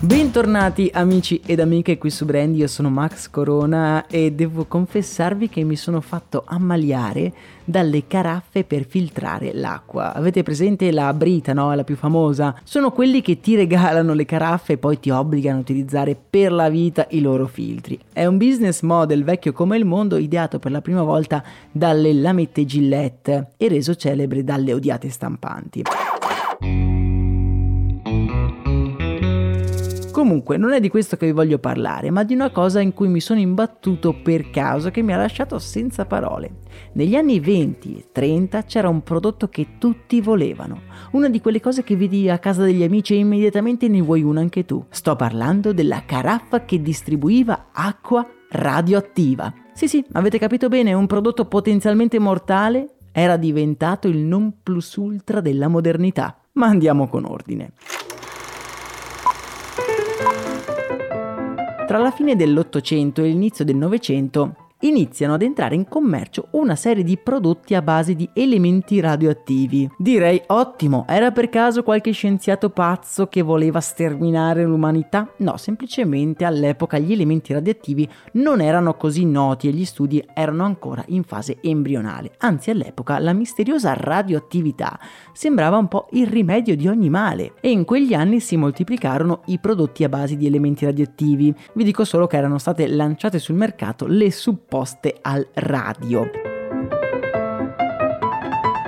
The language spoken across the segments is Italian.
Bentornati amici ed amiche qui su Brand, io sono Max Corona e devo confessarvi che mi sono fatto ammaliare dalle caraffe per filtrare l'acqua. Avete presente la Brita, no? La più famosa? Sono quelli che ti regalano le caraffe e poi ti obbligano a utilizzare per la vita i loro filtri. È un business model vecchio come il mondo, ideato per la prima volta dalle lamette Gillette e reso celebre dalle odiate stampanti. Comunque, non è di questo che vi voglio parlare, ma di una cosa in cui mi sono imbattuto per caso che mi ha lasciato senza parole. Negli anni 20 e 30 c'era un prodotto che tutti volevano, una di quelle cose che vedi a casa degli amici e immediatamente ne vuoi una anche tu. Sto parlando della caraffa che distribuiva acqua radioattiva. Sì, sì, avete capito bene, un prodotto potenzialmente mortale era diventato il non plus ultra della modernità. Ma andiamo con ordine. Tra la fine dell'Ottocento e l'inizio del Novecento iniziano ad entrare in commercio una serie di prodotti a base di elementi radioattivi. Direi ottimo, era per caso qualche scienziato pazzo che voleva sterminare l'umanità? No, semplicemente all'epoca gli elementi radioattivi non erano così noti e gli studi erano ancora in fase embrionale. Anzi, all'epoca la misteriosa radioattività sembrava un po' il rimedio di ogni male e in quegli anni si moltiplicarono i prodotti a base di elementi radioattivi. Vi dico solo che erano state lanciate sul mercato le supporti poste al radio.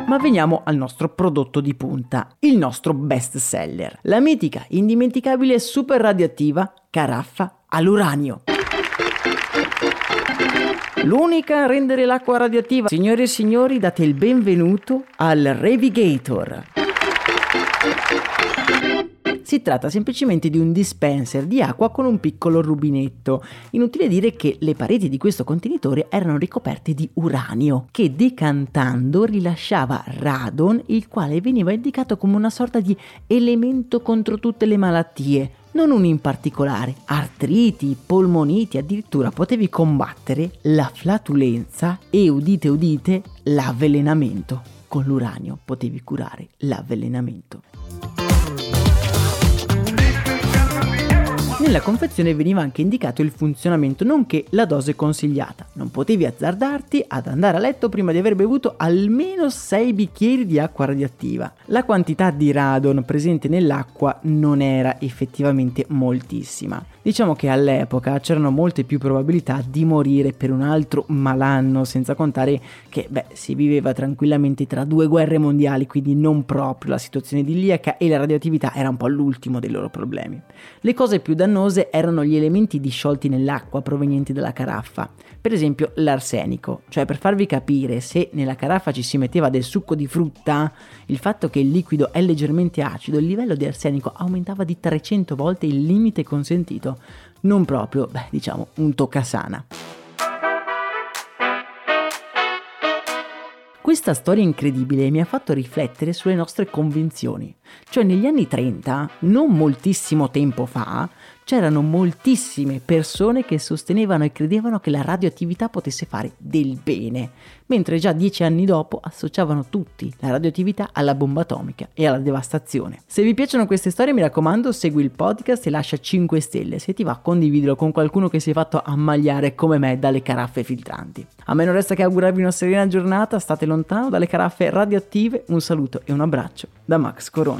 Ma veniamo al nostro prodotto di punta, il nostro best seller, la mitica, indimenticabile e super radioattiva caraffa all'uranio. L'unica a rendere l'acqua radioattiva. Signore e signori, date il benvenuto al Revigator. Si tratta semplicemente di un dispenser di acqua con un piccolo rubinetto. Inutile dire che le pareti di questo contenitore erano ricoperte di uranio, che decantando rilasciava radon, il quale veniva indicato come una sorta di elemento contro tutte le malattie, non uno in particolare, artriti, polmoniti, addirittura potevi combattere la flatulenza e udite udite l'avvelenamento. Con l'uranio potevi curare l'avvelenamento. Nella confezione veniva anche indicato il funzionamento nonché la dose consigliata. Non potevi azzardarti ad andare a letto prima di aver bevuto almeno 6 bicchieri di acqua radioattiva. La quantità di radon presente nell'acqua non era effettivamente moltissima. Diciamo che all'epoca c'erano molte più probabilità di morire per un altro malanno, senza contare che beh, si viveva tranquillamente tra due guerre mondiali, quindi non proprio la situazione idilliaca e la radioattività era un po' l'ultimo dei loro problemi. Le cose più dannose erano gli elementi disciolti nell'acqua provenienti dalla caraffa, per esempio l'arsenico, cioè per farvi capire se nella caraffa ci si metteva del succo di frutta, il fatto che il liquido è leggermente acido, il livello di arsenico aumentava di 300 volte il limite consentito non proprio, beh, diciamo, un toccasana. Questa storia incredibile mi ha fatto riflettere sulle nostre convinzioni. Cioè negli anni 30, non moltissimo tempo fa, c'erano moltissime persone che sostenevano e credevano che la radioattività potesse fare del bene, mentre già dieci anni dopo associavano tutti la radioattività alla bomba atomica e alla devastazione. Se vi piacciono queste storie mi raccomando segui il podcast e lascia 5 stelle, se ti va condividilo con qualcuno che si è fatto ammagliare come me dalle caraffe filtranti. A me non resta che augurarvi una serena giornata, state lontano dalle caraffe radioattive, un saluto e un abbraccio da Max Corona.